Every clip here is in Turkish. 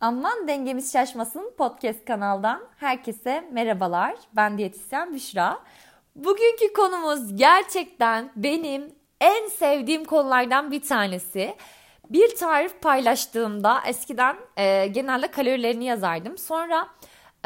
Aman dengemiz şaşmasın podcast kanaldan herkese merhabalar. Ben diyetisyen Büşra. Bugünkü konumuz gerçekten benim en sevdiğim konulardan bir tanesi. Bir tarif paylaştığımda eskiden e, genelde kalorilerini yazardım. Sonra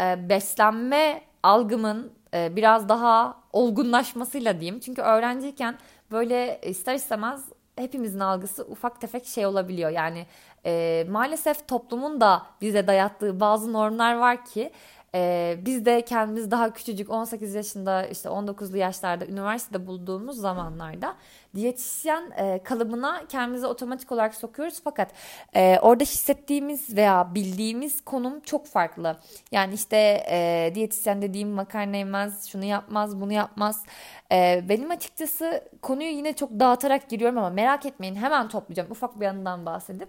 e, beslenme algımın biraz daha olgunlaşmasıyla diyeyim. Çünkü öğrenciyken böyle ister istemez hepimizin algısı ufak tefek şey olabiliyor. Yani e, maalesef toplumun da bize dayattığı bazı normlar var ki ee, biz de kendimiz daha küçücük 18 yaşında işte 19'lu yaşlarda üniversitede bulduğumuz zamanlarda diyetisyen e, kalıbına kendimizi otomatik olarak sokuyoruz fakat e, orada hissettiğimiz veya bildiğimiz konum çok farklı. Yani işte e, diyetisyen dediğim makarna yemez, şunu yapmaz, bunu yapmaz. E, benim açıkçası konuyu yine çok dağıtarak giriyorum ama merak etmeyin hemen toplayacağım ufak bir yanından bahsedip.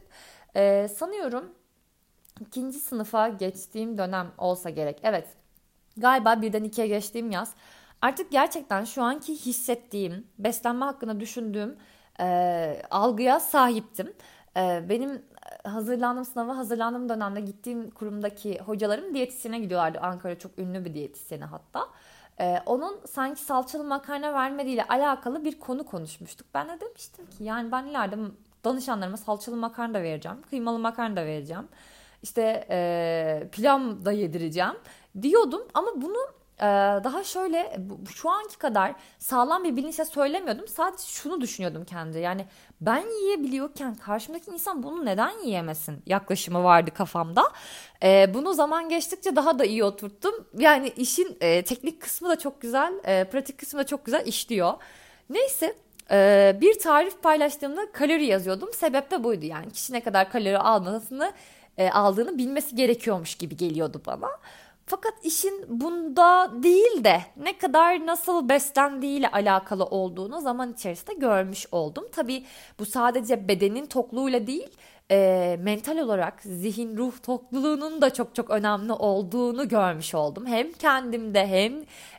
E, sanıyorum ikinci sınıfa geçtiğim dönem olsa gerek. Evet galiba birden ikiye geçtiğim yaz. Artık gerçekten şu anki hissettiğim, beslenme hakkında düşündüğüm e, algıya sahiptim. E, benim hazırlandığım sınava hazırlandığım dönemde gittiğim kurumdaki hocalarım diyetisyene gidiyorlardı. Ankara çok ünlü bir diyetisyeni hatta. Ee, onun sanki salçalı makarna vermediğiyle alakalı bir konu konuşmuştuk. Ben de demiştim ki yani ben ileride danışanlarıma salçalı makarna da vereceğim, kıymalı makarna da vereceğim işte e, pilav da yedireceğim diyordum ama bunu e, daha şöyle şu anki kadar sağlam bir bilinçle söylemiyordum. Sadece şunu düşünüyordum kendi. Yani ben yiyebiliyorken karşımdaki insan bunu neden yiyemesin yaklaşımı vardı kafamda. E, bunu zaman geçtikçe daha da iyi oturttum. Yani işin e, teknik kısmı da çok güzel, e, pratik kısmı da çok güzel işliyor. Neyse e, bir tarif paylaştığımda kalori yazıyordum. Sebep de buydu yani kişi ne kadar kalori almasını e, aldığını bilmesi gerekiyormuş gibi geliyordu bana. Fakat işin bunda değil de ne kadar nasıl beslendiğiyle alakalı olduğunu zaman içerisinde görmüş oldum. Tabii bu sadece bedenin tokluğuyla değil, e, mental olarak zihin ruh tokluluğunun da çok çok önemli olduğunu görmüş oldum. Hem kendimde hem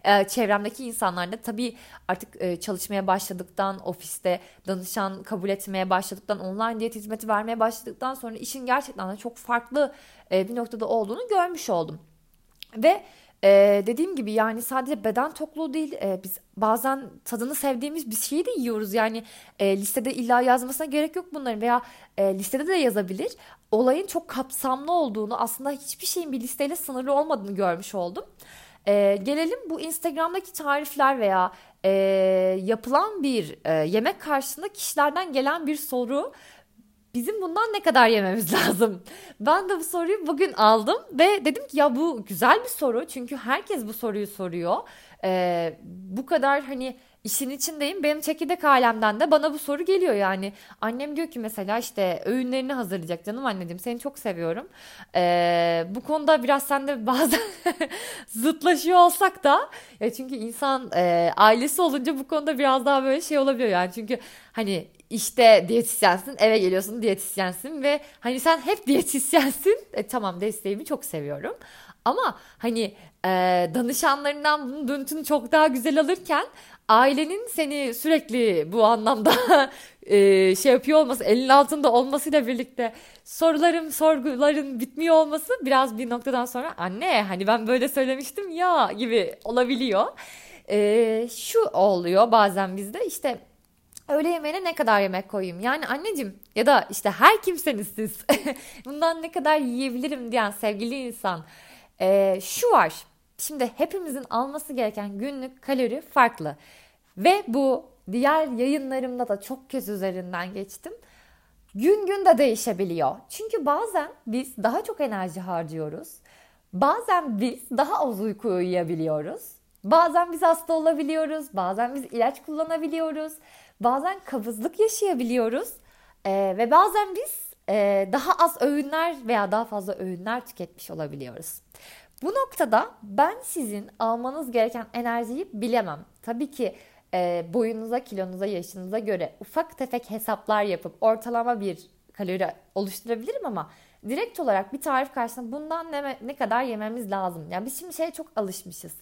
e, çevremdeki insanlarda tabii artık e, çalışmaya başladıktan ofiste danışan kabul etmeye başladıktan online diyet hizmeti vermeye başladıktan sonra işin gerçekten de çok farklı e, bir noktada olduğunu görmüş oldum. Ve ee, dediğim gibi yani sadece beden tokluğu değil e, biz bazen tadını sevdiğimiz bir şeyi de yiyoruz. Yani e, listede illa yazmasına gerek yok bunların veya e, listede de yazabilir. Olayın çok kapsamlı olduğunu aslında hiçbir şeyin bir listeyle sınırlı olmadığını görmüş oldum. E, gelelim bu Instagram'daki tarifler veya e, yapılan bir e, yemek karşısında kişilerden gelen bir soru bizim bundan ne kadar yememiz lazım? Ben de bu soruyu bugün aldım ve dedim ki ya bu güzel bir soru çünkü herkes bu soruyu soruyor. Ee, bu kadar hani işin içindeyim. Benim çekirdek alemden de bana bu soru geliyor yani. Annem diyor ki mesela işte öğünlerini hazırlayacak canım anneciğim seni çok seviyorum. Ee, bu konuda biraz sen de bazen zıtlaşıyor olsak da ya çünkü insan e, ailesi olunca bu konuda biraz daha böyle şey olabiliyor yani. Çünkü hani işte diyetisyensin eve geliyorsun diyetisyensin ve hani sen hep diyetisyensin. E, tamam desteğimi çok seviyorum. Ama hani e, danışanlarından bunun döntünü çok daha güzel alırken ailenin seni sürekli bu anlamda e, şey yapıyor olması, elin altında olmasıyla birlikte sorularım, sorguların bitmiyor olması biraz bir noktadan sonra anne hani ben böyle söylemiştim ya gibi olabiliyor. E, şu oluyor bazen bizde işte öğle yemeğine ne kadar yemek koyayım? Yani anneciğim ya da işte her kimseniz siz bundan ne kadar yiyebilirim diyen sevgili insan e, şu var. Şimdi hepimizin alması gereken günlük kalori farklı. Ve bu diğer yayınlarımda da çok kez üzerinden geçtim. Gün gün de değişebiliyor. Çünkü bazen biz daha çok enerji harcıyoruz. Bazen biz daha az uyku uyuyabiliyoruz. Bazen biz hasta olabiliyoruz. Bazen biz ilaç kullanabiliyoruz. Bazen kabızlık yaşayabiliyoruz. Ee, ve bazen biz e, daha az öğünler veya daha fazla öğünler tüketmiş olabiliyoruz. Bu noktada ben sizin almanız gereken enerjiyi bilemem. Tabii ki e, boyunuza, kilonuza, yaşınıza göre ufak tefek hesaplar yapıp ortalama bir kalori oluşturabilirim ama direkt olarak bir tarif karşısında bundan ne, ne kadar yememiz lazım. Yani biz şimdi şeye çok alışmışız.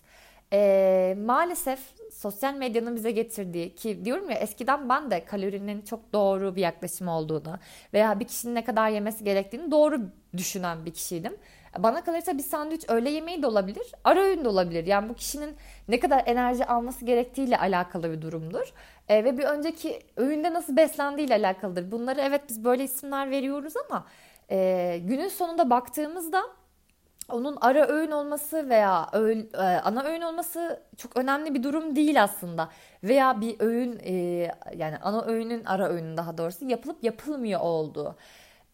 E, maalesef sosyal medyanın bize getirdiği ki diyorum ya eskiden ben de kalorinin çok doğru bir yaklaşım olduğunu veya bir kişinin ne kadar yemesi gerektiğini doğru düşünen bir kişiydim. Bana kalırsa bir sandviç öğle yemeği de olabilir, ara öğün de olabilir. Yani bu kişinin ne kadar enerji alması gerektiğiyle alakalı bir durumdur. E, ve bir önceki öğünde nasıl beslendiğiyle alakalıdır. Bunları evet biz böyle isimler veriyoruz ama e, günün sonunda baktığımızda onun ara öğün olması veya öğün, e, ana öğün olması çok önemli bir durum değil aslında. Veya bir öğün e, yani ana öğünün ara öğünün daha doğrusu yapılıp yapılmıyor olduğu.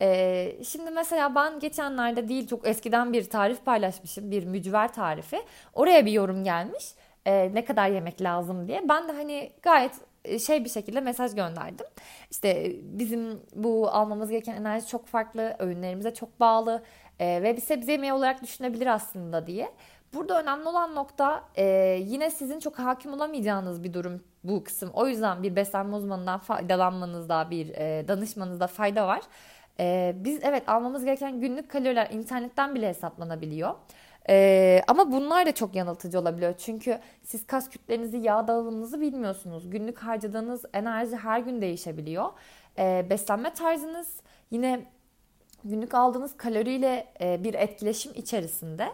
E, şimdi mesela ben geçenlerde değil çok eskiden bir tarif paylaşmışım bir mücver tarifi. Oraya bir yorum gelmiş e, ne kadar yemek lazım diye. Ben de hani gayet e, şey bir şekilde mesaj gönderdim. İşte e, bizim bu almamız gereken enerji çok farklı, öğünlerimize çok bağlı e, ve bir sebze yemeği olarak düşünebilir aslında diye. Burada önemli olan nokta e, yine sizin çok hakim olamayacağınız bir durum bu kısım. O yüzden bir beslenme uzmanından faydalanmanızda, bir e, danışmanızda fayda var. E, biz evet almamız gereken günlük kaloriler internetten bile hesaplanabiliyor. Ee, ama bunlar da çok yanıltıcı olabiliyor. Çünkü siz kas kütlenizi, yağ dağılımınızı bilmiyorsunuz. Günlük harcadığınız enerji her gün değişebiliyor. Ee, beslenme tarzınız yine günlük aldığınız kaloriyle e, bir etkileşim içerisinde.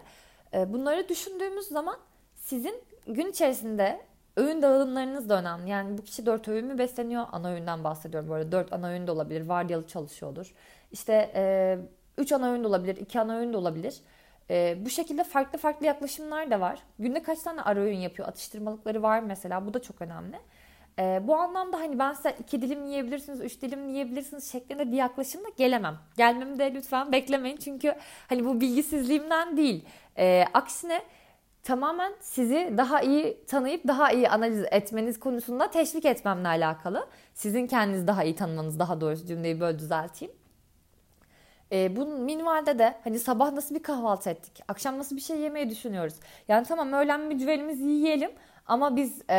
E, bunları düşündüğümüz zaman sizin gün içerisinde öğün dağılımlarınız da önemli. Yani bu kişi dört öğün mü besleniyor? Ana öğünden bahsediyorum. Böyle dört ana öğün de olabilir. Vardiyalı çalışıyordur. İşte e, üç ana öğün de olabilir. iki ana öğün de olabilir. E, bu şekilde farklı farklı yaklaşımlar da var. Günde kaç tane ara öğün yapıyor? Atıştırmalıkları var mesela. Bu da çok önemli. E, bu anlamda hani ben size iki dilim yiyebilirsiniz, üç dilim yiyebilirsiniz şeklinde bir yaklaşımla gelemem. Gelmemi de lütfen beklemeyin. Çünkü hani bu bilgisizliğimden değil. E, aksine tamamen sizi daha iyi tanıyıp daha iyi analiz etmeniz konusunda teşvik etmemle alakalı. Sizin kendinizi daha iyi tanımanız daha doğrusu cümleyi böyle düzelteyim. E, bunun minvalde de hani sabah nasıl bir kahvaltı ettik, akşam nasıl bir şey yemeyi düşünüyoruz. Yani tamam öğlen mücverimizi yiyelim ama biz e,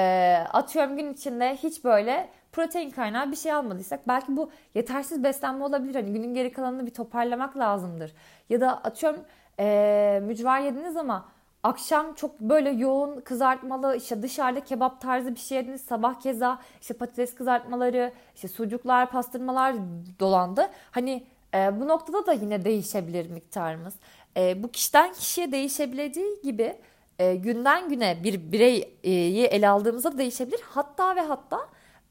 atıyorum gün içinde hiç böyle protein kaynağı bir şey almadıysak belki bu yetersiz beslenme olabilir. Hani günün geri kalanını bir toparlamak lazımdır. Ya da atıyorum e, mücver yediniz ama akşam çok böyle yoğun kızartmalı işte dışarıda kebap tarzı bir şey yediniz. Sabah keza işte patates kızartmaları, işte sucuklar, pastırmalar dolandı. Hani e, bu noktada da yine değişebilir miktarımız. E, bu kişiden kişiye değişebileceği gibi e, günden güne bir bireyi ele aldığımızda da değişebilir. Hatta ve hatta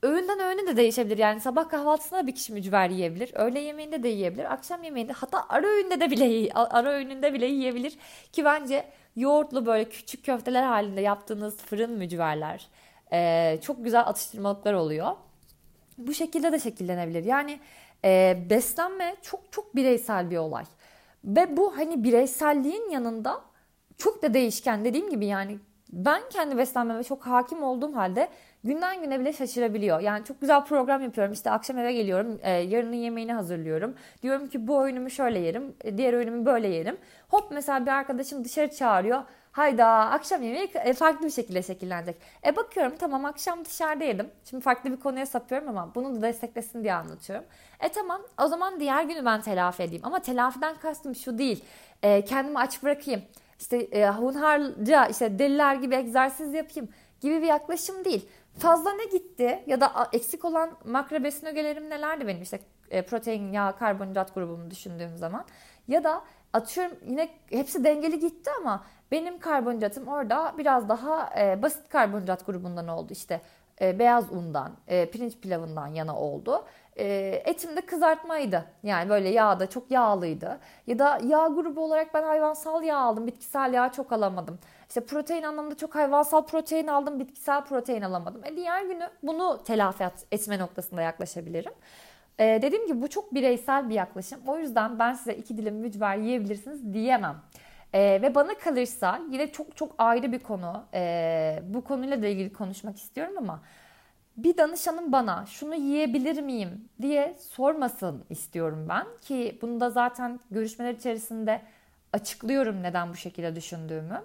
öğünden öğüne de değişebilir. Yani sabah kahvaltısında bir kişi mücver yiyebilir. Öğle yemeğinde de yiyebilir. Akşam yemeğinde hatta ara öğünde de bile ara öğününde bile yiyebilir. Ki bence yoğurtlu böyle küçük köfteler halinde yaptığınız fırın mücverler e, çok güzel atıştırmalıklar oluyor. Bu şekilde de şekillenebilir. Yani e, beslenme çok çok bireysel bir olay. Ve bu hani bireyselliğin yanında çok da değişken dediğim gibi yani ben kendi beslenmeme çok hakim olduğum halde günden güne bile şaşırabiliyor. Yani çok güzel program yapıyorum. İşte akşam eve geliyorum. E, yarının yemeğini hazırlıyorum. Diyorum ki bu öğünümü şöyle yerim. E, diğer öğünümü böyle yerim. Hop mesela bir arkadaşım dışarı çağırıyor. Hayda akşam yemeği e, farklı bir şekilde şekillenecek. E bakıyorum tamam akşam dışarıda yedim. Şimdi farklı bir konuya sapıyorum ama bunu da desteklesin diye anlatıyorum. E tamam o zaman diğer günü ben telafi edeyim. Ama telafiden kastım şu değil. E, kendimi aç bırakayım. İşte e, hunharca işte deliler gibi egzersiz yapayım gibi bir yaklaşım değil. Fazla ne gitti ya da eksik olan makro besin ögelerim nelerdi benim işte e, protein, yağ, karbonhidrat grubumu düşündüğüm zaman. Ya da atıyorum yine hepsi dengeli gitti ama benim karbonhidratım orada biraz daha e, basit karbonhidrat grubundan oldu. İşte e, beyaz undan, e, pirinç pilavından yana oldu. E, etim de kızartmaydı. Yani böyle yağda çok yağlıydı. Ya da yağ grubu olarak ben hayvansal yağ aldım. Bitkisel yağ çok alamadım. İşte protein anlamında çok hayvansal protein aldım. Bitkisel protein alamadım. E, diğer günü bunu telafi etme noktasında yaklaşabilirim. Ee, dediğim gibi bu çok bireysel bir yaklaşım. O yüzden ben size iki dilim mücver yiyebilirsiniz diyemem. Ee, ve bana kalırsa yine çok çok ayrı bir konu. Ee, bu konuyla da ilgili konuşmak istiyorum ama bir danışanım bana şunu yiyebilir miyim diye sormasın istiyorum ben. Ki bunu da zaten görüşmeler içerisinde açıklıyorum neden bu şekilde düşündüğümü.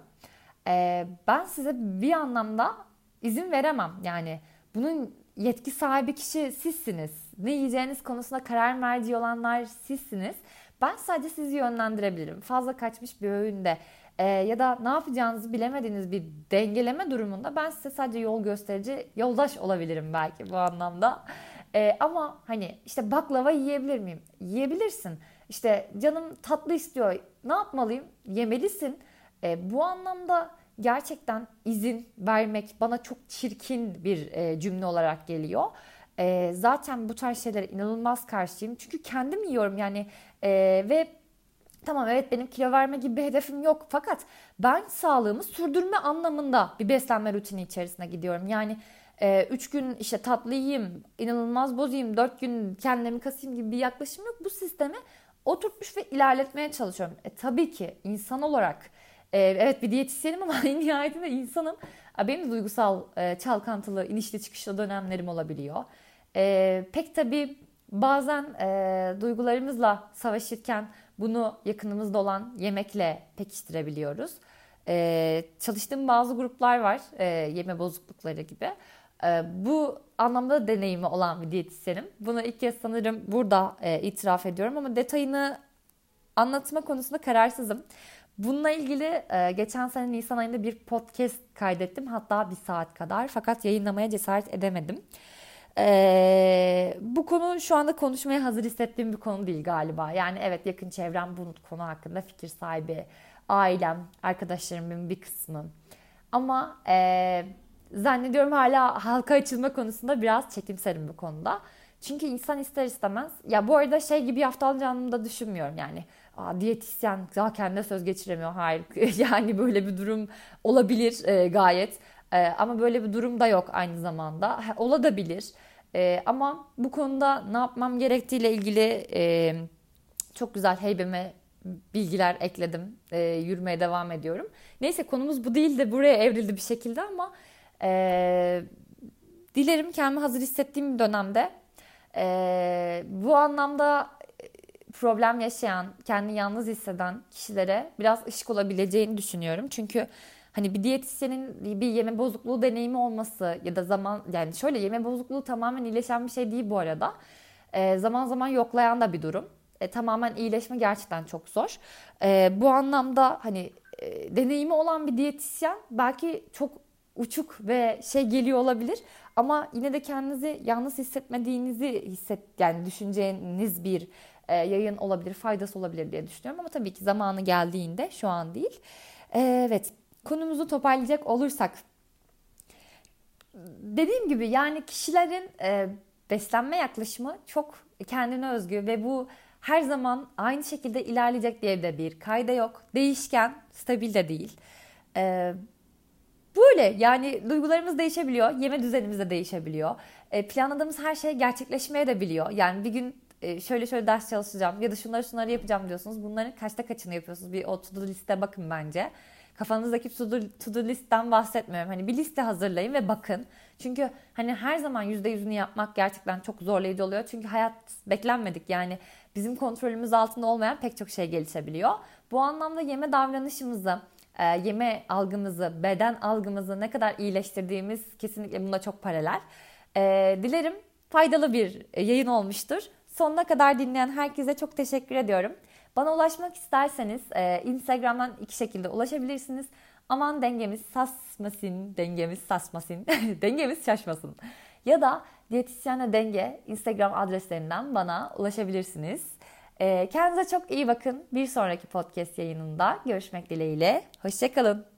Ee, ben size bir anlamda izin veremem. Yani bunun yetki sahibi kişi sizsiniz. Ne yiyeceğiniz konusunda karar merci olanlar sizsiniz. Ben sadece sizi yönlendirebilirim. Fazla kaçmış bir öğünde e, ya da ne yapacağınızı bilemediğiniz bir dengeleme durumunda ben size sadece yol gösterici, yoldaş olabilirim belki bu anlamda. E, ama hani işte baklava yiyebilir miyim? Yiyebilirsin. İşte canım tatlı istiyor. Ne yapmalıyım? Yemelisin. E, bu anlamda gerçekten izin vermek bana çok çirkin bir e, cümle olarak geliyor. E, zaten bu tarz şeylere inanılmaz karşıyım. Çünkü kendim yiyorum yani e, ve Tamam evet benim kilo verme gibi bir hedefim yok fakat ben sağlığımı sürdürme anlamında bir beslenme rutini içerisine gidiyorum. Yani 3 e, gün işte tatlı yiyeyim, inanılmaz bozayım, 4 gün kendimi kasayım gibi bir yaklaşım yok. Bu sistemi oturtmuş ve ilerletmeye çalışıyorum. E, tabii ki insan olarak e, evet bir diyetisyenim ama en nihayetinde insanım. Benim de duygusal e, çalkantılı, inişli çıkışlı dönemlerim olabiliyor. E, pek tabii bazen e, duygularımızla savaşırken bunu yakınımızda olan yemekle pekiştirebiliyoruz. E, çalıştığım bazı gruplar var e, yeme bozuklukları gibi. E, bu anlamda deneyimi olan bir diyetisyenim. Bunu ilk kez sanırım burada e, itiraf ediyorum ama detayını anlatma konusunda kararsızım. Bununla ilgili e, geçen sene Nisan ayında bir podcast kaydettim. Hatta bir saat kadar. Fakat yayınlamaya cesaret edemedim. E, bu konu şu anda konuşmaya hazır hissettiğim bir konu değil galiba. Yani evet yakın çevrem bu konu hakkında fikir sahibi. Ailem, arkadaşlarımın bir kısmı. Ama e, zannediyorum hala halka açılma konusunda biraz çekimserim bu konuda. Çünkü insan ister istemez ya bu arada şey gibi yaftalanacağını da düşünmüyorum yani. Aa, diyetisyen daha kendine söz geçiremiyor. Hayır yani böyle bir durum olabilir e, gayet. E, ama böyle bir durum da yok aynı zamanda. Ha, olabilir. E, ama bu konuda ne yapmam gerektiğiyle ilgili e, çok güzel heybeme bilgiler ekledim. E, yürümeye devam ediyorum. Neyse konumuz bu değil de buraya evrildi bir şekilde ama e, dilerim kendimi hazır hissettiğim dönemde e, bu anlamda problem yaşayan, kendini yalnız hisseden kişilere biraz ışık olabileceğini düşünüyorum. Çünkü hani bir diyetisyenin bir yeme bozukluğu deneyimi olması ya da zaman yani şöyle yeme bozukluğu tamamen iyileşen bir şey değil bu arada. E, zaman zaman yoklayan da bir durum. E, tamamen iyileşme gerçekten çok zor. E, bu anlamda hani e, deneyimi olan bir diyetisyen belki çok uçuk ve şey geliyor olabilir ama yine de kendinizi yalnız hissetmediğinizi hisset yani düşüneceğiniz bir e, yayın olabilir, faydası olabilir diye düşünüyorum ama tabii ki zamanı geldiğinde şu an değil. E, evet, konumuzu toparlayacak olursak dediğim gibi yani kişilerin e, beslenme yaklaşımı çok kendine özgü ve bu her zaman aynı şekilde ilerleyecek diye de bir kayda yok. Değişken, stabil de değil. Ee, böyle yani duygularımız değişebiliyor, yeme düzenimiz de değişebiliyor. Ee, planladığımız her şey gerçekleşmeye de biliyor. Yani bir gün e, şöyle şöyle ders çalışacağım ya da şunları şunları yapacağım diyorsunuz. Bunların kaçta kaçını yapıyorsunuz? Bir o to liste bakın bence. Kafanızdaki to do, listten bahsetmiyorum. Hani bir liste hazırlayın ve bakın. Çünkü hani her zaman yüzde yüzünü yapmak gerçekten çok zorlayıcı oluyor. Çünkü hayat beklenmedik. Yani bizim kontrolümüz altında olmayan pek çok şey gelişebiliyor. Bu anlamda yeme davranışımızı, e, yeme algımızı, beden algımızı ne kadar iyileştirdiğimiz kesinlikle bunda çok paralel. E, dilerim faydalı bir yayın olmuştur. Sonuna kadar dinleyen herkese çok teşekkür ediyorum. Bana ulaşmak isterseniz e, Instagram'dan iki şekilde ulaşabilirsiniz. Aman dengemiz sasmasın, dengemiz sasmasın, dengemiz şaşmasın. Ya da diyetisyenle denge Instagram adreslerinden bana ulaşabilirsiniz. E, kendinize çok iyi bakın. Bir sonraki podcast yayınında görüşmek dileğiyle. Hoşçakalın.